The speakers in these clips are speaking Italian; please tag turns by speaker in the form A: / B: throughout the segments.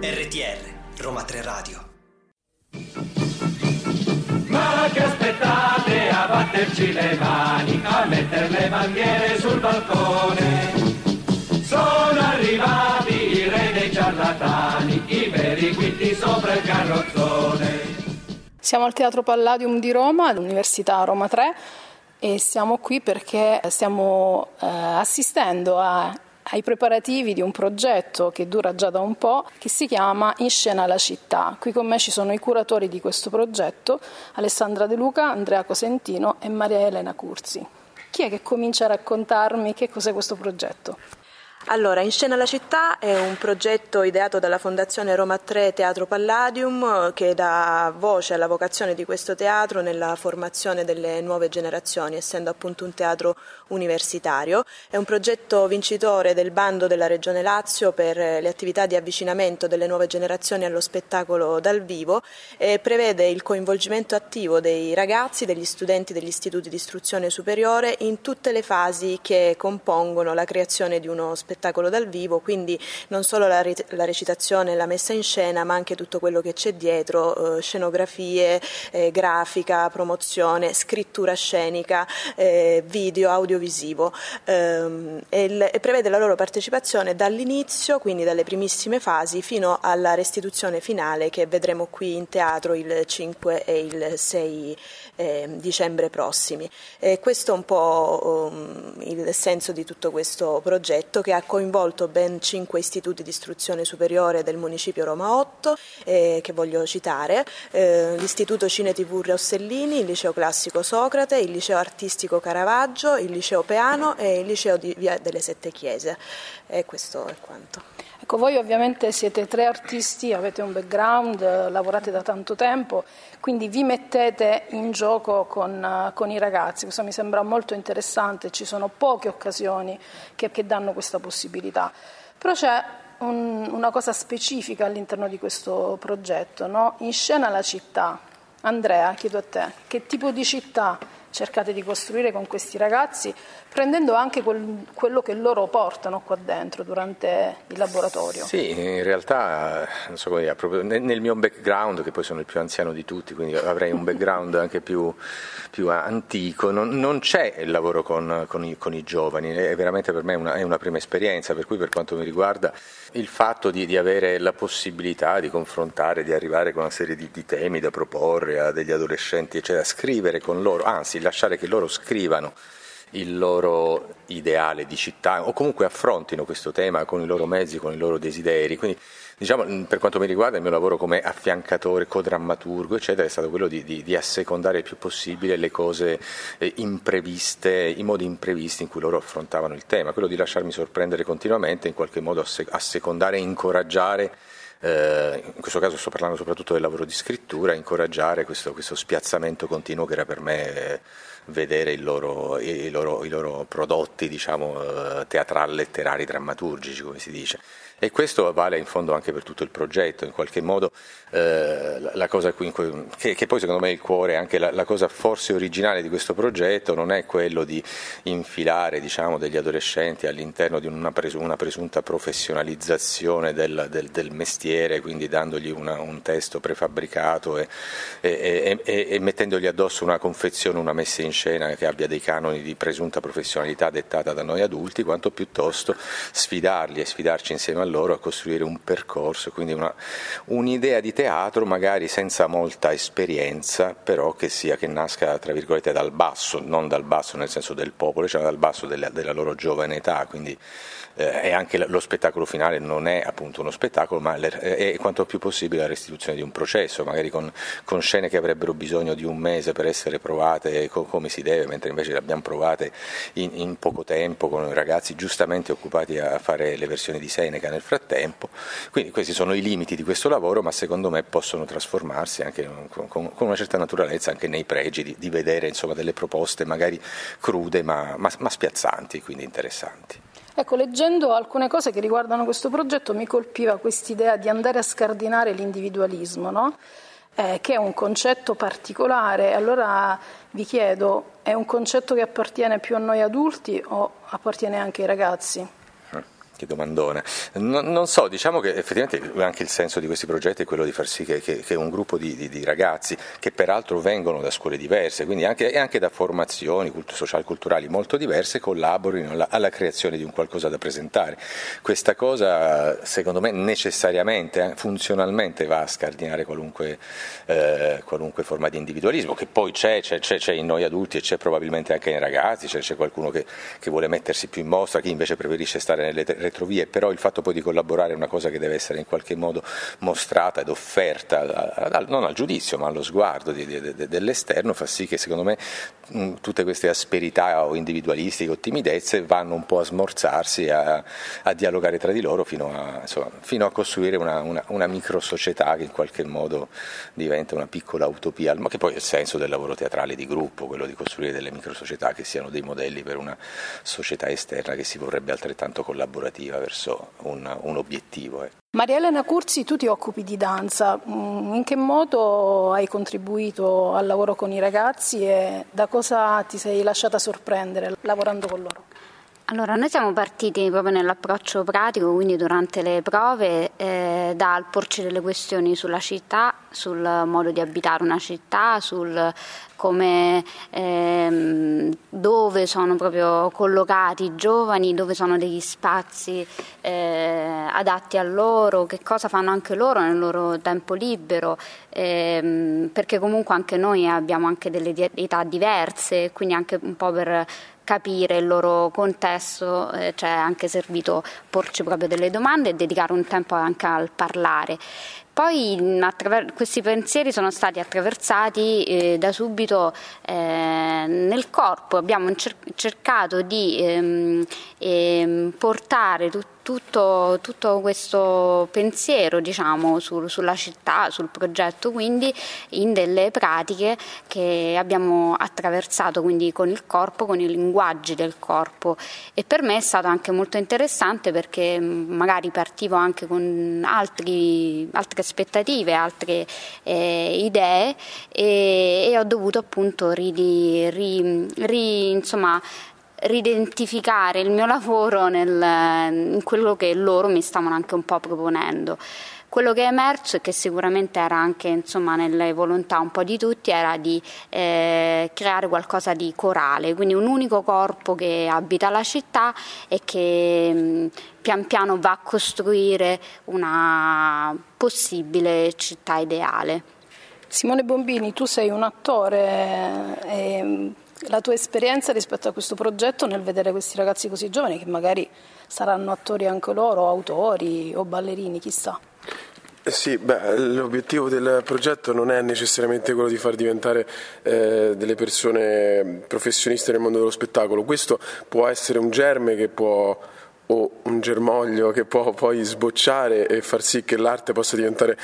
A: RTR, Roma 3 Radio.
B: Ma che aspettate a batterci le mani, a mettere le bandiere sul balcone? Sono arrivati i re dei ciarlatani, i veri quinti sopra il carrozzone.
C: Siamo al Teatro Palladium di Roma, all'Università Roma 3 e siamo qui perché stiamo eh, assistendo a ai preparativi di un progetto che dura già da un po', che si chiama In scena la città. Qui con me ci sono i curatori di questo progetto, Alessandra De Luca, Andrea Cosentino e Maria Elena Curzi. Chi è che comincia a raccontarmi che cos'è questo progetto?
D: Allora, In scena la città è un progetto ideato dalla Fondazione Roma 3 Teatro Palladium che dà voce alla vocazione di questo teatro nella formazione delle nuove generazioni, essendo appunto un teatro universitario. È un progetto vincitore del bando della Regione Lazio per le attività di avvicinamento delle nuove generazioni allo spettacolo dal vivo e prevede il coinvolgimento attivo dei ragazzi, degli studenti degli istituti di istruzione superiore in tutte le fasi che compongono la creazione di uno spettacolo spettacolo dal vivo, quindi non solo la, la recitazione la messa in scena, ma anche tutto quello che c'è dietro, eh, scenografie, eh, grafica, promozione, scrittura scenica, eh, video, audiovisivo ehm, e, e prevede la loro partecipazione dall'inizio, quindi dalle primissime fasi, fino alla restituzione finale che vedremo qui in teatro il 5 e il 6 eh, dicembre prossimi. Questo è un po' um, il senso di tutto questo progetto che ha coinvolto ben cinque istituti di istruzione superiore del municipio Roma 8 eh, che voglio citare, eh, l'Istituto Cine TV Rossellini, il Liceo Classico Socrate, il Liceo Artistico Caravaggio, il Liceo Peano e il Liceo di Via delle Sette Chiese. E questo è quanto.
C: Ecco, voi ovviamente siete tre artisti, avete un background, lavorate da tanto tempo, quindi vi mettete in gioco con, con i ragazzi. Questo mi sembra molto interessante, ci sono poche occasioni che, che danno questa possibilità. Però c'è un, una cosa specifica all'interno di questo progetto, no? in scena la città. Andrea, chiedo a te, che tipo di città cercate di costruire con questi ragazzi, prendendo anche quel, quello che loro portano qua dentro durante il laboratorio.
E: Sì, in realtà so dire, nel mio background, che poi sono il più anziano di tutti, quindi avrei un background anche più, più antico, non, non, c'è il lavoro con, con, i, con, i, giovani, è veramente per me una, una prima esperienza, per cui per quanto mi riguarda il fatto di, di avere la possibilità di confrontare, di arrivare con una serie di, di temi da proporre a degli adolescenti, eccetera, scrivere con loro, anzi lasciare che loro scrivano il loro ideale di città o comunque affrontino questo tema con i loro mezzi, con i loro desideri. Quindi, diciamo, per quanto mi riguarda, il mio lavoro come affiancatore, codrammaturgo, eccetera, è stato quello di, di, di assecondare il più possibile le cose eh, impreviste, i modi imprevisti in cui loro affrontavano il tema, quello di lasciarmi sorprendere continuamente, in qualche modo assecondare e incoraggiare eh, in questo caso sto parlando soprattutto del lavoro di scrittura, incoraggiare questo, questo spiazzamento continuo che era per me eh, vedere loro, i, loro, i, loro, prodotti diciamo, eh, teatrali, letterari, drammaturgici, come si dice. E questo vale in fondo anche per tutto il progetto, in qualche modo eh, la cosa qui, che, che, poi secondo me è il cuore, anche la, la, cosa forse originale di questo progetto non è quello di infilare diciamo, degli adolescenti all'interno di una, presu, una presunta professionalizzazione del, del, del, mestiere, quindi dandogli una, un testo prefabbricato e, e, e, e mettendogli addosso una confezione, una messa in scena che abbia dei canoni di presunta professionalità dettata da noi adulti, quanto piuttosto sfidarli e sfidarci insieme a loro a costruire un percorso, quindi una, un'idea di teatro magari senza molta esperienza, però che sia che nasca tra virgolette dal basso, non dal basso nel senso del popolo, cioè dal basso della, della loro giovane età, quindi eh, e anche lo spettacolo finale non è appunto uno spettacolo, ma è quanto più possibile la restituzione di un processo, magari con, con scene che avrebbero bisogno di un mese per essere provate co- come si deve, mentre invece le abbiamo provate in, in, poco tempo con i ragazzi giustamente occupati a fare le versioni di Seneca nel frattempo. Quindi questi sono i limiti di questo lavoro, ma secondo me possono trasformarsi anche con, con, con una certa naturalezza anche nei pregi di, di vedere insomma, delle proposte magari crude ma, ma, ma spiazzanti, quindi interessanti.
C: Ecco, leggendo alcune cose che riguardano questo progetto mi colpiva quest'idea di andare a scardinare l'individualismo, no? eh, che è un concetto particolare. Allora vi chiedo, è un concetto che appartiene più a noi adulti o appartiene anche ai ragazzi?
E: Che domandone. Non, non, so, diciamo che effettivamente anche il senso di questi progetti è quello di far sì che, che, che un gruppo di, di, di, ragazzi, che peraltro vengono da scuole diverse, quindi anche, anche da formazioni sociali culturali molto diverse, collaborino alla, alla, creazione di un qualcosa da presentare. Questa cosa, secondo me, necessariamente, eh, funzionalmente va a scardinare qualunque, eh, qualunque, forma di individualismo, che poi c'è, c'è, c'è, c'è, in noi adulti e c'è probabilmente anche nei ragazzi, c'è, c'è qualcuno che, che vuole mettersi più in mostra, chi invece preferisce stare nelle retrovie, però il fatto poi di collaborare è una cosa che deve essere in qualche modo mostrata ed offerta, non al giudizio ma allo sguardo dell'esterno, fa sì che secondo me tutte queste asperità o individualistiche o timidezze vanno un po' a smorzarsi, a, a dialogare tra di loro fino a, insomma, fino a costruire una, una, una micro società che in qualche modo diventa una piccola utopia, ma che poi è il senso del lavoro teatrale di gruppo, quello di costruire delle micro società che siano dei modelli per una società esterna che si vorrebbe altrettanto collaborativa collaborativa verso un, un obiettivo. Eh.
C: Maria Elena Curzi, tu ti occupi di danza, mm, in che modo hai contribuito al lavoro con i ragazzi e da cosa ti sei lasciata sorprendere lavorando con loro?
F: Allora, noi siamo partiti proprio nell'approccio pratico, quindi durante le prove, eh, dal porci delle questioni sulla città, sul modo di abitare una città, sul come, ehm, dove sono proprio collocati i giovani, dove sono degli spazi eh, adatti a loro, che cosa fanno anche loro nel loro tempo libero, ehm, perché comunque anche noi abbiamo anche delle età diverse, quindi anche un po' per capire il loro contesto, eh, ci è anche servito porci proprio delle domande e dedicare un tempo anche al parlare. Poi attraver- questi pensieri sono stati attraversati eh, da subito eh, nel corpo, abbiamo cer- cercato di ehm, ehm, portare tutto tutto, tutto questo pensiero diciamo, sul, sulla città, sul progetto, quindi in delle pratiche che abbiamo attraversato quindi con il corpo, con i linguaggi del corpo. E per me è stato anche molto interessante perché magari partivo anche con altri, altre aspettative, altre eh, idee e, e, ho dovuto appunto ri, ri, ri, insomma, ridentificare il mio lavoro nel, in quello che loro mi stavano anche un po' proponendo. Quello che è emerso e che sicuramente era anche insomma, nelle volontà un po' di tutti era di eh, creare qualcosa di corale, quindi un unico corpo che abita la città e che mh, pian piano va a costruire una possibile città ideale.
C: Simone Bombini, tu sei un attore. E la tua esperienza rispetto a questo progetto nel vedere questi ragazzi così giovani che magari saranno attori anche loro, autori o ballerini, chissà.
G: Eh sì, beh, l'obiettivo del progetto non è necessariamente quello di far diventare eh, delle persone professioniste nel mondo dello spettacolo, questo può essere un germe che può o un germoglio che può poi sbocciare e far sì che l'arte possa diventare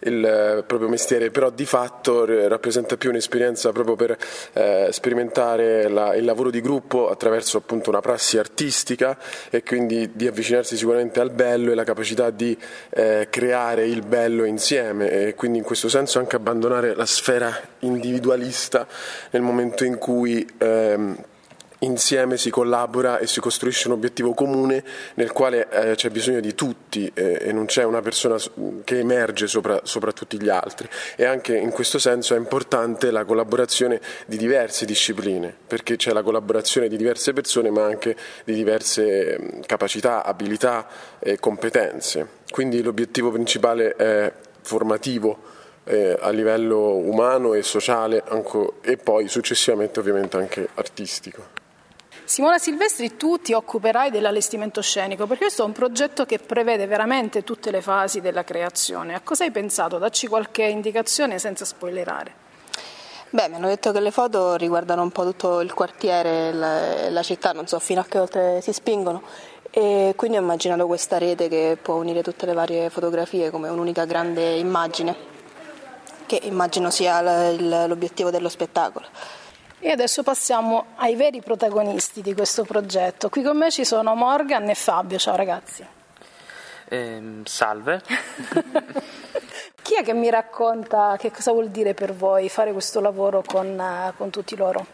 G: il eh, proprio mestiere, però di fatto rappresenta più un'esperienza proprio per eh, sperimentare la, il lavoro di gruppo attraverso appunto una prassi artistica e quindi di avvicinarsi sicuramente al bello e la capacità di eh, creare il bello insieme. E quindi in questo senso anche abbandonare la sfera individualista nel momento in cui ehm, insieme si collabora e si costruisce un obiettivo comune nel quale eh, c'è bisogno di tutti eh, e non c'è una persona che emerge sopra, sopra, tutti gli altri e anche in questo senso è importante la collaborazione di diverse discipline perché c'è la collaborazione di diverse persone ma anche di diverse capacità, abilità e competenze. Quindi l'obiettivo principale è formativo eh, a livello umano e sociale e poi successivamente ovviamente anche artistico.
C: Simona Silvestri, tu ti occuperai dell'allestimento scenico, perché questo è un progetto che prevede veramente tutte le fasi della creazione. A cosa hai pensato? Dacci qualche indicazione senza spoilerare.
D: Beh, mi hanno detto che le foto riguardano un po' tutto il quartiere, la, la città, non so fino a che oltre si spingono. E quindi ho immaginato questa rete che può unire tutte le varie fotografie come un'unica grande immagine, che immagino sia l'obiettivo dello spettacolo.
C: E adesso passiamo ai veri protagonisti di questo progetto. Qui con me ci sono Morgan e Fabio. Ciao ragazzi.
H: Eh, salve.
C: Chi è che mi racconta che cosa vuol dire per voi fare questo lavoro con, uh, con tutti loro?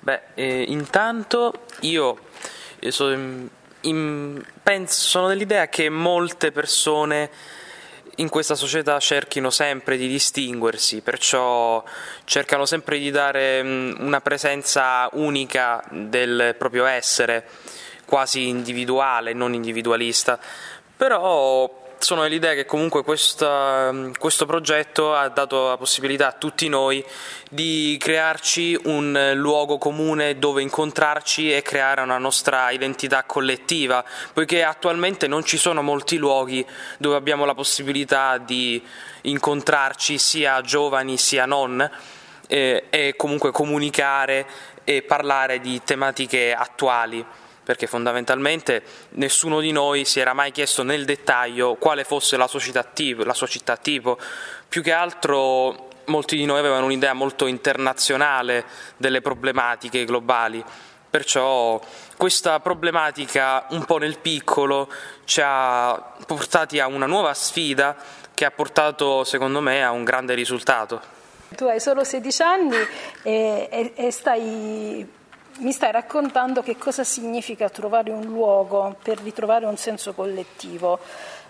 H: Beh, eh, intanto io eh, so, in, penso, sono dell'idea che molte persone in questa società cerchino sempre di distinguersi, perciò cercano sempre di dare una presenza unica del proprio essere, quasi individuale, non individualista. Però sono dell'idea che comunque questa, questo progetto ha dato la possibilità a tutti noi di crearci un luogo comune dove incontrarci e creare una nostra identità collettiva, poiché attualmente non ci sono molti luoghi dove abbiamo la possibilità di incontrarci sia giovani sia non eh, e comunque comunicare e parlare di tematiche attuali perché fondamentalmente nessuno di noi si era mai chiesto nel dettaglio quale fosse la società tipo, la società tipo. più che altro molti di noi avevano un'idea molto internazionale delle problematiche globali. Perciò questa problematica un po' nel piccolo ci ha portati a una nuova sfida che ha portato secondo me a un grande risultato.
C: Tu hai solo 16 anni e, e, e stai mi stai raccontando che cosa significa trovare un luogo per ritrovare un senso collettivo.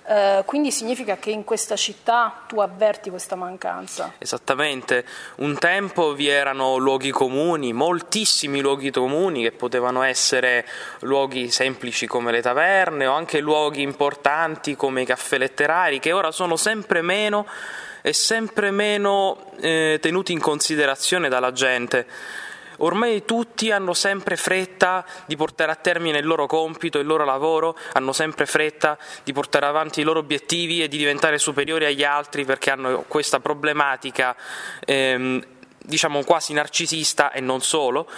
C: Uh, quindi significa che in questa città tu avverti questa mancanza.
H: Esattamente, un tempo vi erano luoghi comuni, moltissimi luoghi comuni che potevano essere luoghi semplici come le taverne o anche luoghi importanti come i caffè letterari che ora sono sempre meno e sempre meno eh, tenuti in considerazione dalla gente. Ormai tutti hanno sempre fretta di portare a termine il loro compito, il loro lavoro, hanno sempre fretta di portare avanti i loro obiettivi e di diventare superiori agli altri perché hanno questa problematica, ehm, diciamo quasi narcisista e non solo.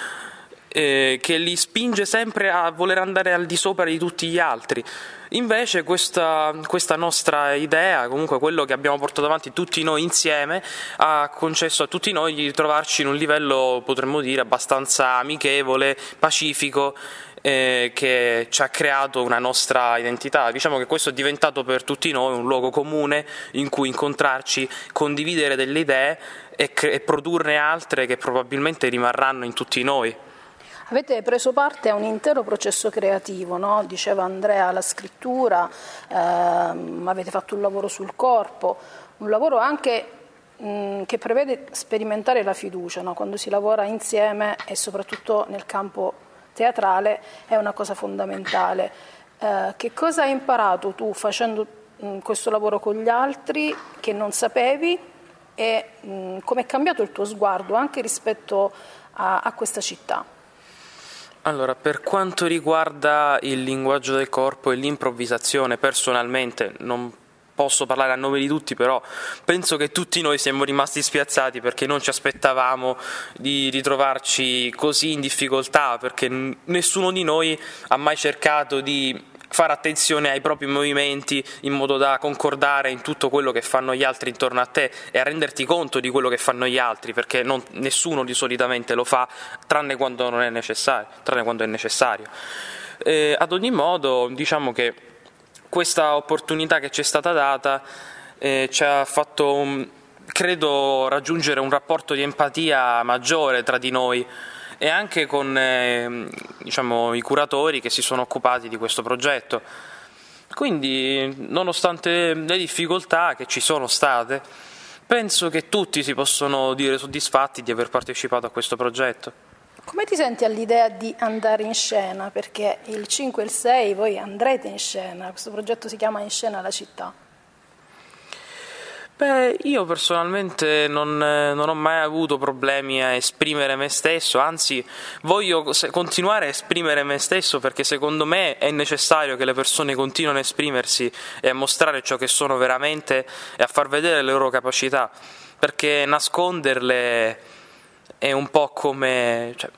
H: Eh, che li spinge sempre a voler andare al di sopra di tutti gli altri. Invece questa, questa, nostra idea, comunque quello che abbiamo portato avanti tutti noi insieme, ha concesso a tutti noi di trovarci in un livello, potremmo dire, abbastanza amichevole, pacifico, eh, che ci ha creato una nostra identità. Diciamo che questo è diventato per tutti noi un luogo comune in cui incontrarci, condividere delle idee e, cre- e produrne altre che probabilmente rimarranno in tutti noi.
C: Avete preso parte a un intero processo creativo, no? diceva Andrea, la scrittura, ehm, avete fatto un lavoro sul corpo, un lavoro anche mh, che prevede sperimentare la fiducia, no? quando si lavora insieme e soprattutto nel campo teatrale è una cosa fondamentale. Eh, che cosa hai imparato tu facendo mh, questo lavoro con gli altri che non sapevi e come è cambiato il tuo sguardo anche rispetto a, a questa città?
H: Allora, per quanto riguarda il linguaggio del corpo e l'improvvisazione, personalmente non posso parlare a nome di tutti, però penso che tutti noi siamo rimasti spiazzati perché non ci aspettavamo di ritrovarci così in difficoltà, perché nessuno di noi ha mai cercato di fare attenzione ai propri movimenti in modo da concordare in tutto quello che fanno gli altri intorno a te e a renderti conto di quello che fanno gli altri, perché non, nessuno di solitamente lo fa tranne quando non è necessario, tranne quando è necessario. Eh, ad ogni modo, diciamo che questa opportunità che ci è stata data eh, ci ha fatto, credo, raggiungere un rapporto di empatia maggiore tra di noi e anche con eh, diciamo, i curatori che si sono occupati di questo progetto. Quindi, nonostante le difficoltà che ci sono state, penso che tutti si possono dire soddisfatti di aver partecipato a questo progetto.
C: Come ti senti all'idea di andare in scena? Perché il 5 e il 6 voi andrete in scena, questo progetto si chiama In scena la città.
H: Beh, io personalmente non, non, ho mai avuto problemi a esprimere me stesso, anzi voglio continuare a esprimere me stesso perché secondo me è necessario che le persone continuino a esprimersi e a mostrare ciò che sono veramente e a far vedere le loro capacità, perché nasconderle è un po' come... Cioè,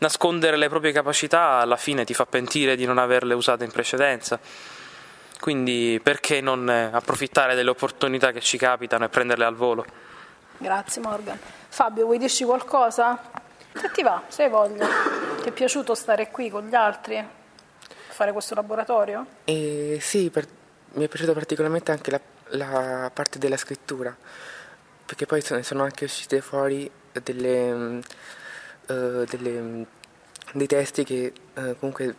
H: nascondere le proprie capacità alla fine ti fa pentire di non averle usate in precedenza. Quindi perché non approfittare delle opportunità che ci capitano e prenderle al volo?
C: Grazie Morgan. Fabio, vuoi dirci qualcosa? Se ti va, se hai voglia. Ti è piaciuto stare qui con gli altri? Fare questo laboratorio?
I: Eh, sì, per... mi è piaciuta particolarmente anche la la parte della scrittura, perché poi sono anche uscite fuori delle, uh, delle, dei testi che uh, comunque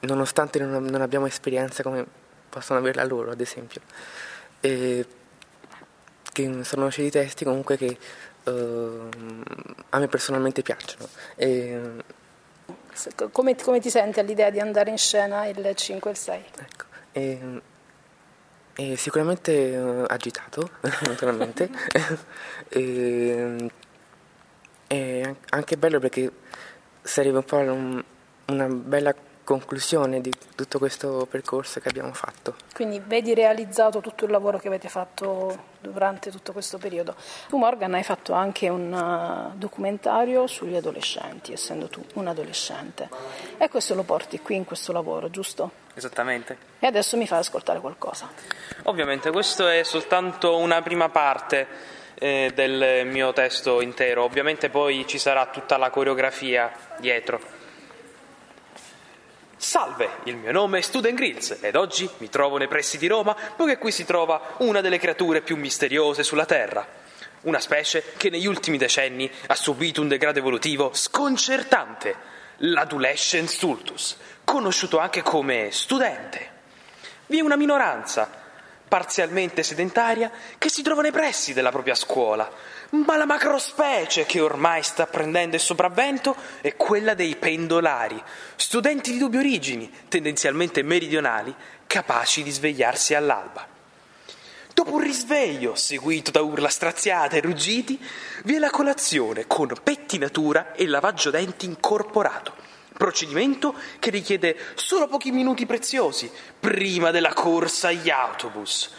I: nonostante non, non, abbiamo esperienza come possono averla loro ad esempio, e che sono usciti testi comunque che uh, a me personalmente piacciono. E,
C: come, come, ti senti all'idea di andare in scena il 5 e il 6?
I: Ecco, e, e sicuramente uh, agitato, naturalmente, e, e, anche bello perché sarebbe un po' un, una bella conclusione di tutto questo percorso che abbiamo fatto.
C: Quindi vedi realizzato tutto il lavoro che avete fatto durante tutto questo periodo. Tu Morgan hai fatto anche un uh, documentario sugli adolescenti, essendo tu un adolescente. E questo lo porti qui in questo lavoro, giusto?
H: Esattamente.
C: E adesso mi fai ascoltare qualcosa.
H: Ovviamente questo è soltanto una prima parte eh, del mio testo intero, ovviamente poi ci sarà tutta la coreografia dietro. Salve, il mio nome è Student Grills ed oggi mi trovo nei pressi di Roma poiché qui si trova una delle creature più misteriose sulla Terra. Una specie che negli ultimi decenni ha subito un degrado evolutivo sconcertante, l'Adolescent Stultus, conosciuto anche come studente. Vi è una minoranza, parzialmente sedentaria, che si trova nei pressi della propria scuola, ma la macrospecie che ormai sta prendendo il sopravvento è quella dei pendolari, studenti di dubbie origini, tendenzialmente meridionali, capaci di svegliarsi all'alba. Dopo un risveglio, seguito da urla straziate e ruggiti, vi è la colazione con pettinatura e lavaggio denti incorporato. Procedimento che richiede solo pochi minuti preziosi prima della corsa agli autobus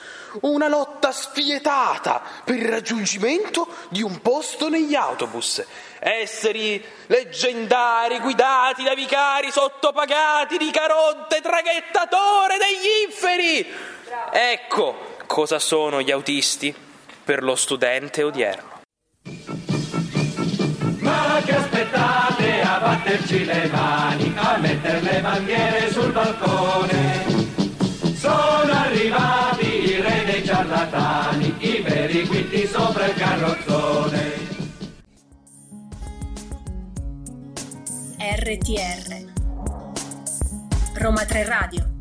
H: una lotta spietata per il raggiungimento di un posto negli autobus. Esseri leggendari guidati da vicari sottopagati di Caronte, traghettatore degli inferi. Ecco cosa sono gli autisti per lo studente odierno.
B: Ma che aspettate batterci le mani, a mettere le bandiere sul balcone? Sono arrivati i re dei ciarlatani, i veri guitti sopra il carrozzone.
J: RTR Roma 3 Radio